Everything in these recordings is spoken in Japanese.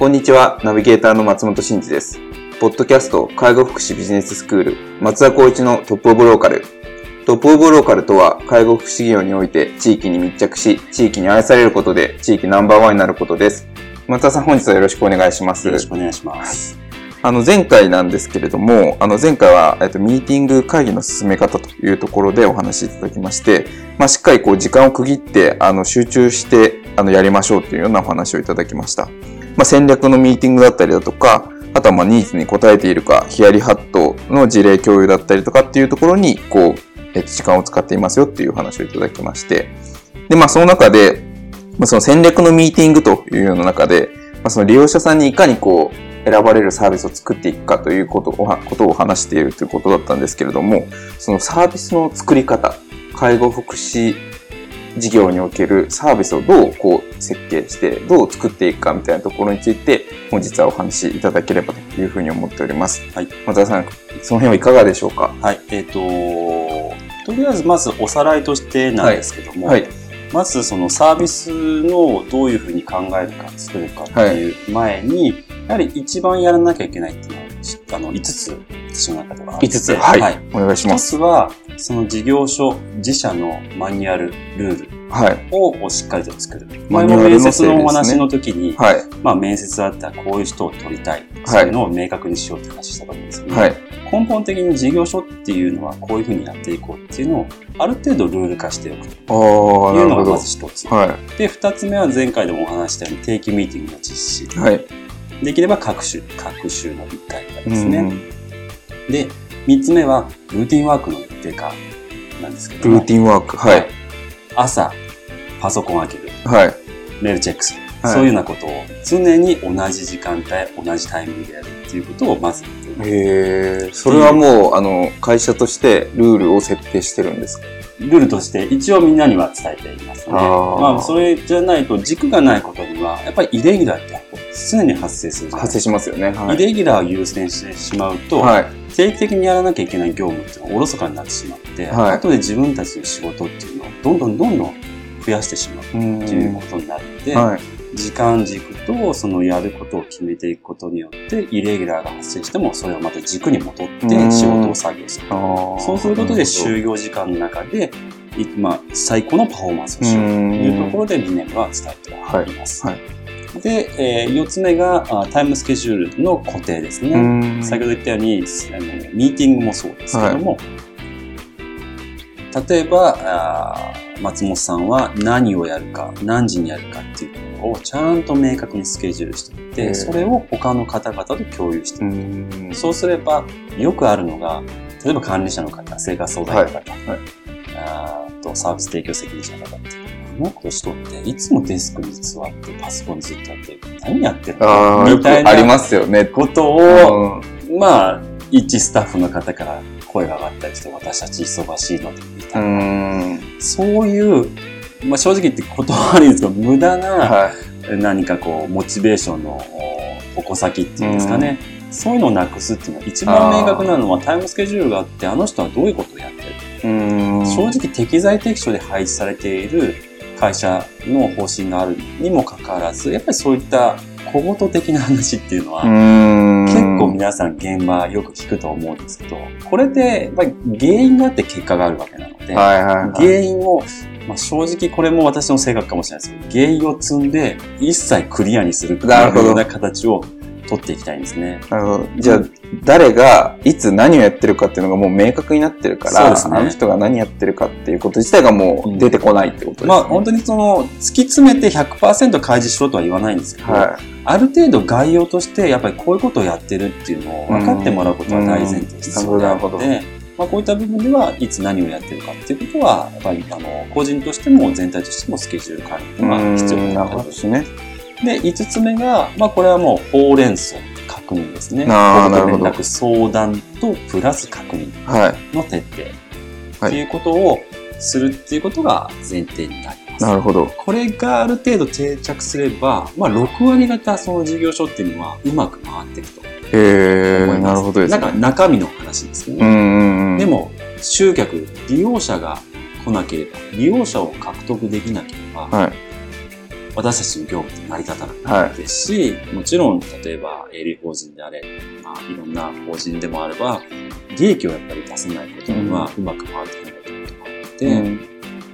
こんにちは、ナビゲーターの松本慎二です。ポッドキャスト介護福祉ビジネススクール松田光一のトップオブローカル。トップオブローカルとは介護福祉業において地域に密着し、地域に愛されることで地域ナンバーワンになることです。松田さん本日はよろしくお願いします。よろしくお願いします。あの前回なんですけれども、あの前回は、えっと、ミーティング会議の進め方というところでお話しいただきまして、まあ、しっかりこう時間を区切って、あの集中してあのやりましょうというようなお話をいただきました。まあ、戦略のミーティングだったりだとか、あとはまあニーズに応えているか、ヒヤリハットの事例共有だったりとかっていうところに、こう、えっと、時間を使っていますよっていう話をいただきまして、で、まあその中で、まあ、その戦略のミーティングというような中で、まあ、その利用者さんにいかにこう、選ばれるサービスを作っていくかということをことを話しているということだったんですけれども、そのサービスの作り方、介護福祉事業におけるサービスをどうこう設計して、どう作っていくかみたいなところについて、本日はお話しいただければというふうに思っております。はい。松田さん、その辺はいかがでしょうか？はい。えっ、ー、と、とりあえずまずおさらいとしてなんですけども、はい、はいまずそのサービスのどういうふうに考えるか作るかっていう前に、はい、やはり一番やらなきゃいけないっていうのは、あの、5つ、私の中ではあって。5つ、はい、はい。お願いします。1つは、その事業所、自社のマニュアル、ルールをしっかりと作る。前も面接のお話の時に、はい、まあ面接だったらこういう人を取りたい。そういうのを明確にしようって話したと思うんですけど、はい、根本的に事業所っていうのはこういうふうにやっていこうっていうのをある程度ルール化しておくというのがまず一つ。はい、で、二つ目は前回でもお話したように定期ミーティングの実施。はい、できれば各種、各種の一体化ですね。で、三つ目はルーティンワークの一定化なんですけどルーティンワーク。はい。朝、パソコン開ける。はい。メールチェックする。はい、そういうようなことを常に同じ時間帯、同じタイミングでやるっていうことをまず。へえ。それはもう、あの、会社としてルールを設定してるんですか？ルールとして一応みんなには伝えていますので、まあ、それじゃないと軸がないことには、やっぱりイレギュラーって常に発生する発生しますよね。はい、イレギュラーを優先してしまうと、はい、定期的にやらなきゃいけない業務っていうのがおろそかになってしまって、はい、後で自分たちの仕事っていうのをどんどんどんどん増やしてしまうっていうことになるので、はい、時間軸とそのやることを決めていくことによってイレギュラーが発生してもそれをまた軸に戻って仕事を作業する。そうすることで就業時間の中でまあ、最高のパフォーマンスをしようというところで理念は伝えています。はい。はいで、えー、4つ目があタイムスケジュールの固定ですね。先ほど言ったようにあの、ミーティングもそうですけども、はい、例えばあ、松本さんは何をやるか、何時にやるかっていうのをちゃんと明確にスケジュールしていて、それを他の方々と共有していく。そうすれば、よくあるのが、例えば管理者の方、生活相談の方、はい。はい、あとサービス提供責任者の方っていうの年取って、いつもデスクに座ってパソコンずっとやってる。何やってるの？みたいな。ありますよね。ことを、まあ、一スタッフの方から声が上がったりして、私たち忙しいので、みたいな。そういう、まあ正直言って言葉悪いんですけど、無駄な、何かこう、モチベーションの矛先っていうんですかね。そういうのをなくすっていうのは一番明確なのはタイムスケジュールがあって、あの人はどういうことをやってる正直適材適所で配置されている会社の方針があるにもかかわらず、やっぱりそういった小言的な話っていうのは、結構皆さん現場よく聞くと思うんですけど、これでやっぱり原因があって結果があるわけなので、はいはいはい、原因を、まあ、正直これも私の性格かもしれないですけど、原因を積んで一切クリアにするというような形を取っていきたいんですね。なるほど。じゃあ、誰が、いつ何をやってるかっていうのがもう明確になってるから、ね。あの人が何やってるかっていうこと自体がもう出てこないってことですね。まあ本当にその、突き詰めて100%開示しろとは言わないんですけど、はある程度概要として、やっぱりこういうことをやってるっていうのを分かってもらうことは大前提必要であるのうんなで、まあこういった部分では、いつ何をやってるかっていうことは、やっぱり、あの、個人としても全体としてもスケジュール管理っていうのは必要になるほどですね。で、5つ目が、まあこれはもう、ほうれん草確認ですね。あーこと連なる絡相談とプラス確認はい。の徹底。はいっていうことをするっていうことが前提になります。なるほど。これがある程度定着すれば、まあ、6割方その事業所っていうのはうまく回っていくとへえ、思います。なるほどですね。なんか中身の話ですけどね。うん。で、も、集客、利用者が来なければ、利用者を獲得できなければ、はい。私たちの業務って成り立たないですし、もちろん、例えば、営利法人であれ、まあ、いろんな法人でもあれば、利益をやっぱり出せないことにはうまく回っていかないということがあって、うん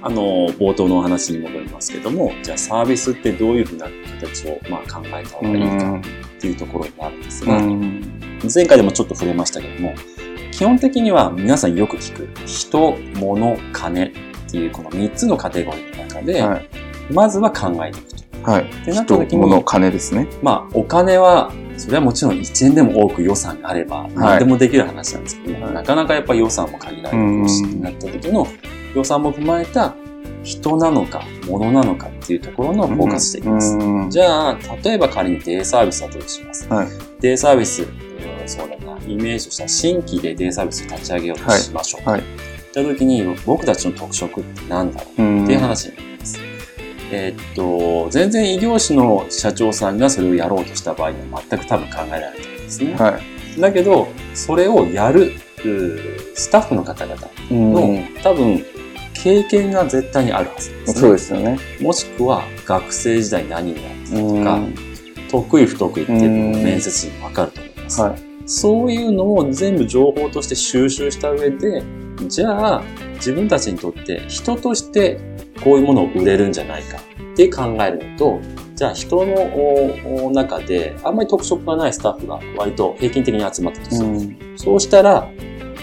あの、冒頭のお話に戻りますけども、じゃあサービスってどういうふうな形を、まあ、考えた方がいいかっていうところになるんですうが、ん。前回でもちょっと触れましたけども、基本的には皆さんよく聞く、人、物、金っていうこの3つのカテゴリーの中で、はい。まずは考えていくと。はい。てなった人、時に物、金ですね。まあ、お金は、それはもちろん1円でも多く予算があれば、何でもできる話なんですけども、はいなかなかやっぱり予算も限られてるし、うんなった時の予算も踏まえた人なのか、物なのかっていうところのフォーカスしていきます。うんじゃあ、例えば仮にデイサービスだとします。はいデイサービス、うんそうだな、イメージとした新規でデイサービスを立ち上げようとしましょう。はいはいった時に、僕たちの特色って何だろううんっていう話に。えーっと、全然異業種の社長さんがそれをやろうとした場合には全く多分考えられないんですね。はい。だけど、それをやる、スタッフの方々の、うん多分、経験が絶対にあるはずです、ね。そうですよね。もしくは、学生時代何をやってたとか、うん得意不得意っていうのもうん面接にわかると思います。はい。そういうのを全部情報として収集した上で、じゃあ自分たちにとって人としてこういうものを売れるんじゃないかって考えるのと、じゃあ人の中であんまり特色がないスタッフが割と平均的に集まったとする。うんそうしたら、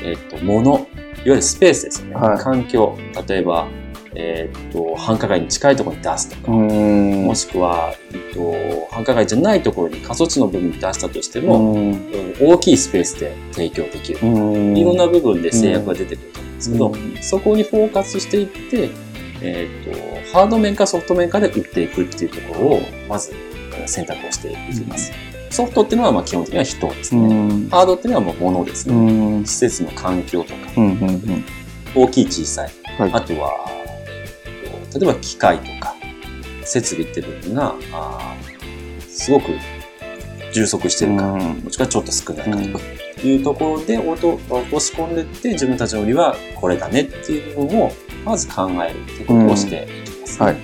えっ、と、物、いわゆるスペースですよね。はい環境。例えば、えっ、と、繁華街に近いところに出すとか、うんもしくは、えっと、繁華街じゃないところに過疎地の部分に出したとしても、大きいスペースで提供できる。うんいろんな部分で制約が出てくるとですけど、うん。そこにフォーカスしていって、えっ、と、ハード面かソフト面かで売っていくっていうところを、まずえー選択をしていきます。ソフトっていうのはまあ基本的には人ですうね。ん。ハードっていうのはもう物ですうね。ん。施設の環境とか、うんうん大きい小さい。はい。あとは、えっと例えば機械とか、設備って部分が、あーすごく充足してるか、うん。もしくはちょっと少ないかとかいうところで落とし込んでいって自分たちの売りはこれだねっていう部分をまず考えるっていうことをしていきます。はい。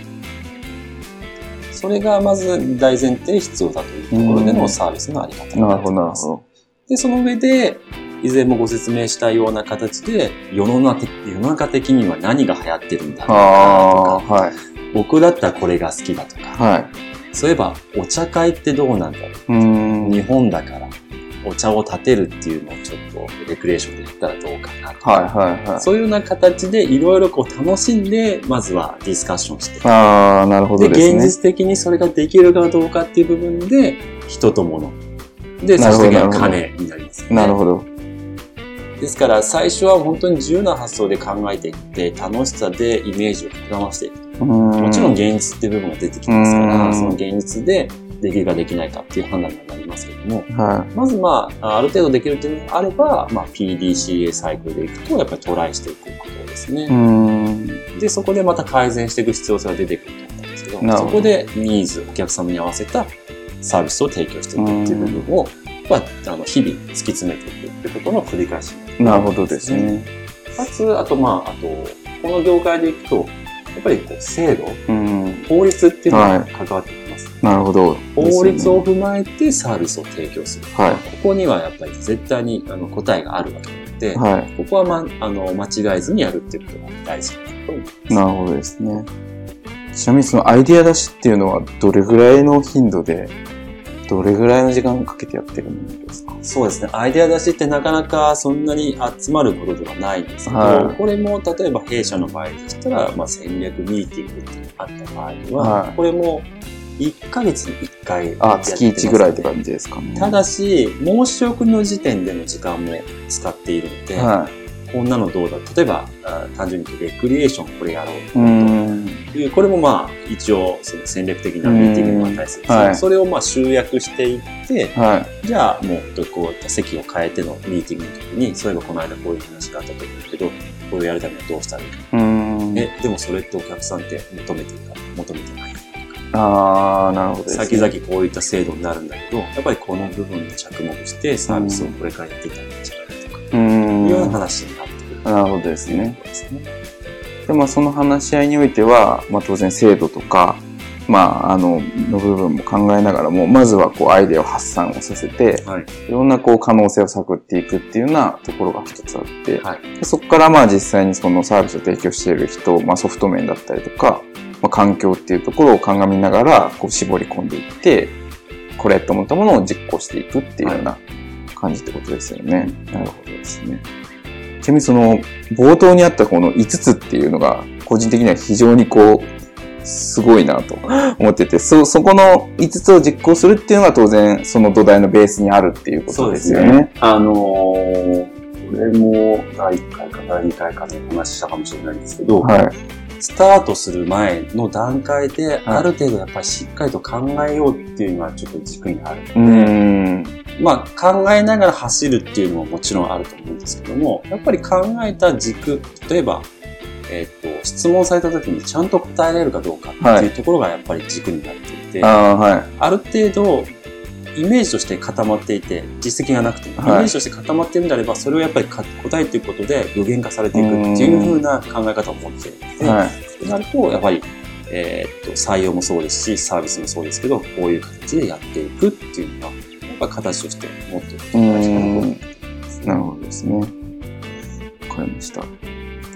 それがまず大前提必要だというところでのサービスのあり方になっています。で、その上で、以前もご説明したような形で、世の中世の中的には何が流行ってるんだろうとか、はい。僕だったらこれが好きだとか、はい。そういえばお茶会ってどうなんだろううん。日本だからお茶を立てるっていうのをちょっとレクレーションでやったらどうかなとか、はい、はい、はい。そういうような形でいろいろこう楽しんで、まずはディスカッションして、ああ、なるほで、どですね。現実的にそれができるかどうかっていう部分で、人と物。で、最終的には金になります、ね。なるほど。ですから、最初は本当に自由な発想で考えていって、楽しさでイメージを膨らませていく。ももちろん現実っていう部分が出てきますから、うん。その現実でできるかできないかっていう判断になりますけども、はまずまあ、ある程度できるっていうのがあれば、まあ、PDCA サイクルでいくと、やっぱりトライしていくことですね。で、そこでまた改善していく必要性が出てくると思うんですけど、ど。そこでニーズ、お客様に合わせたサービスを提供していくっていう部分を、まあ、あの日々突き詰めていくっていうことの繰り返しになるほどですね。かつ、あとまあ、あと、この業界でいくと、やっぱりこう制度、うん。法律っていうのはいが関わってきます。なるほど。法律を踏まえてサービスを提供する。はいここにはやっぱり絶対にあの答えがあるわけなので、はい。ここは、ま、あの間違えずにやるっていうことが大事なことになります。なるほどですね。ちなみにそのアイディア出しっていうのはどれぐらいの頻度でどれぐらいの時間かけてやってるんですか？そうですね。アイデア出しってなかなかそんなに集まることではないんですけど、はいこれも例えば弊社の場合でしたら、まあ、戦略ミーティングっていうのがあった場合には、はいこれも1ヶ月に1回あ、月1ぐらいってか。感じですかね。ただし、申し送りの時点での時間も使っているので、はこんなのどうだ例えば、あ単純にレクリエーションこれやろうい。うーん。という、これもまあ、一応、その戦略的なミーティングに値するんですけどはいそれをまあ集約していって、はい。じゃあもうこういった席を変えてのミーティングの時に、そういえばこの間こういう話があったと思うけど、これをやるためにはどうしたらいいか。うーん。え、でもそれってお客さんって求めてるか求めてないああ、なるほどね。先々こういった制度になるんだけど、やっぱりこの部分に着目してサービスをこれからやっていったらな話になってくる。なるほどですね。ですね。で、まあ、その話し合いにおいては、まあ、当然制度とか、まあ、あの、の部分も考えながらも、まずはこう、アイデアを発散をさせて、はい。いろんなこう、可能性を探っていくっていうようなところが一つあって、はい。でそこからまあ実際にそのサービスを提供している人、まあ、ソフト面だったりとか、まあ、環境っていうところを鑑みながらこう絞り込んでいって、これと思ったものを実行していくっていうような感じってことですよね。なるほどですね。ちなみにその冒頭にあったこの5つっていうのが個人的には非常にこうすごいなと 思ってて、そ、そこの5つを実行するっていうのが当然その土台のベースにあるっていうことですよね。。あのー、これも第1回か第2回かでお話ししたかもしれないんですけど、はい。スタートする前の段階で、ある程度やっぱりしっかりと考えようっていうのはちょっと軸にあるので。まあ考えながら走るっていうのももちろんあると思うんですけども、やっぱり考えた軸、例えば、えっ、と、質問された時にちゃんと答えられるかどうかっていうところがやっぱり軸になっていて、ああ、はい。ある程度、イメージとして固まっていて、実績がなくてイメージとして固まっているんであれば、それをやっぱりか答えていくことで具現化されていくっていうふうな考え方を持っているので、はい。となると、やっぱり、えーっと、採用もそうですし、サービスもそうですけど、こういう形でやっていくっていうのが、やっぱ形として持っていくことが大事かなと思ってます。なるほどですね。わかりました。だ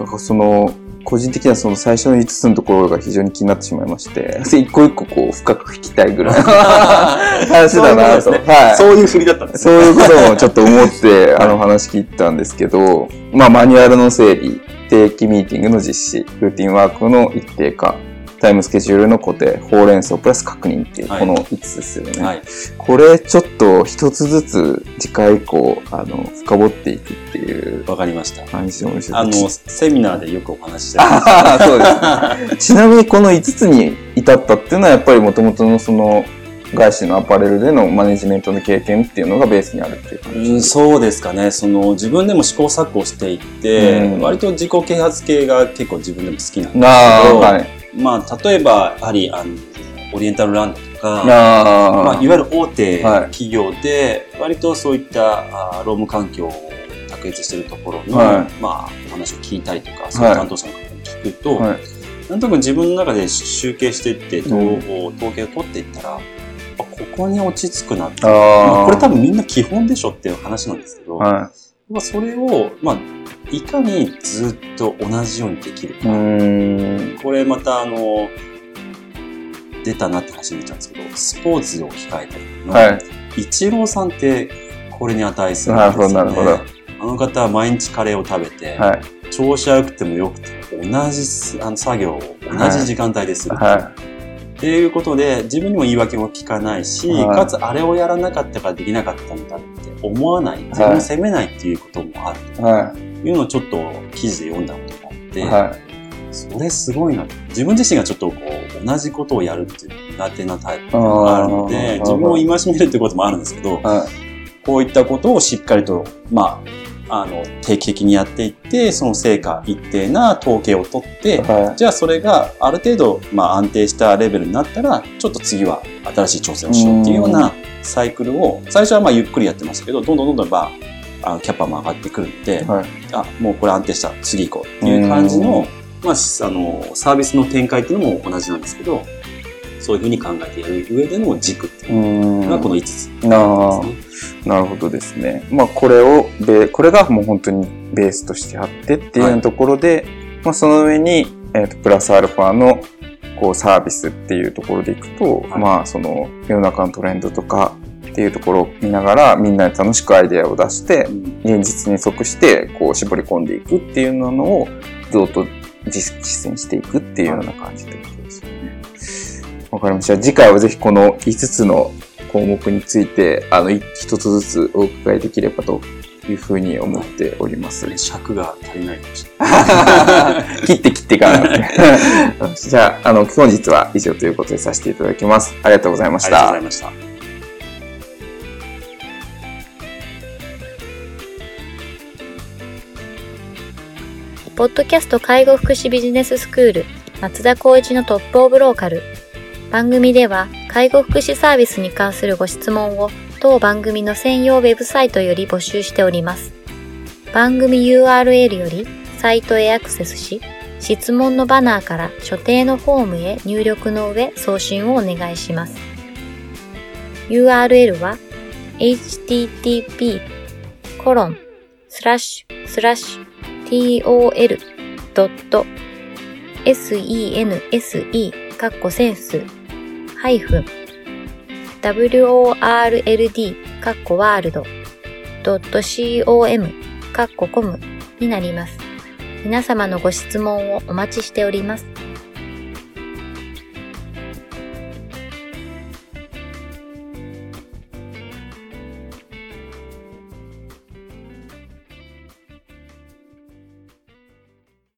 からその、個人的にはその最初の5つのところが非常に気になってしまいまして、一個一個こう深く聞きたいぐらいの 話だなと。そういう振りだったんですそういうこともちょっと思って、あの話聞いたんですけど、まあマニュアルの整理、定期ミーティングの実施、ルーティンワークの一定化、タイムスケジュールの固定、ほうれん草プラス確認っていう、はいこの5つですよね。はい。これちょっと一つずつ次回以降、あの、深掘っていくっていうわかりました。話を面白いあの、セミナーでよくお話ししてあーそうですね。ちなみにこの5つに至ったっていうのはやっぱりもともとのその外資のアパレルでのマネジメントの経験っていうのがベースにあるっていう感じうん、そうですかね。その、自分でも試行錯誤していって、うん割と自己啓発系が結構自分でも好きなんですけど、はい。まあ、例えば、やはり、あの、オリエンタルランドとか、あまあ、あ、いわゆる大手はい。企業で、割とそういったあー労務環境を卓越しているところの、はい。まあ、お話を聞いたりとか、そういう担当者の方に聞くと、はい。なんとなく自分の中で集計していって、統うん。統計を取っていったら、あここに落ち着くなって。あまあ、あ、これ多分みんな基本でしょっていう話なんですけど、はまあ、それを、まあ、いかにずっと同じようにできるか。これまたあの、出たなって話になっちゃうんですけど、スポーツを控えたりの、はい。イチローさんってこれに値するんなるほど、ですよ、ね。なるほど。あの方は毎日カレーを食べて、はい。調子悪くても良くても同じすあの作業を同じ時間帯でする。はっていうことで、自分にも言い訳も聞かないし、はいかつあれをやらなかったからできなかったんだって思わない、自分を責めないっていうこともあるというのをちょっと記事で読んだことがあって、い。はそれすごいな。自分自身がちょっとこう、同じことをやるっていう苦手なタイプがあるので、自分を戒めるってこともあるんですけどい。、はこういったことをしっかりと、まあ、あの、定期的にやっていって、その成果、一定な統計を取ってい。、はじゃあそれがある程度、まあ安定したレベルになったら、ちょっと次は新しい挑戦をしようっていうようなサイクルを、最初はまあゆっくりやってましたけど、どんどんどんどんまあ、キャパも上がってくるんでい。、はい。あ、もうこれ安定した、次行こうっていう感じの、まあ、しあの、サービスの展開っていうのも同じなんですけど、そういうふうに考えてやる上での軸っていう。のがこの5つね。なるほどですね。まあこれをベ、これがもう本当にベースとしてあってっていうようなところで、まあその上に、えっ、と、プラスアルファの、こうサービスっていうところでいくと、はい、まあその世の中のトレンドとかっていうところを見ながらみんなで楽しくアイデアを出して、現実に即してこう絞り込んでいくっていうのをずっと実践していくっていうような感じってことですよね。わかりました。次回はぜひこの5つの項目について、あの、一つずつお伺いできればというふうに思っております。尺が足りないかもしれない。切って切っていかない。じゃあ、あの、本日は以上ということでさせていただきます。ありがとうございました。ありがとうございました。ポッドキャスト介護福祉ビジネススクール松田光一のトップオブローカル。番組では介護福祉サービスに関するご質問を当番組の専用ウェブサイトより募集しております。番組 URL よりサイトへアクセスし、質問のバナーから所定のフォームへ入力の上送信をお願いします。URL は http コロンスラッシュスラッシュ tol.sense カッコセンスハイフン world カッコワールド .com カッココムになります。皆様のご質問をお待ちしております。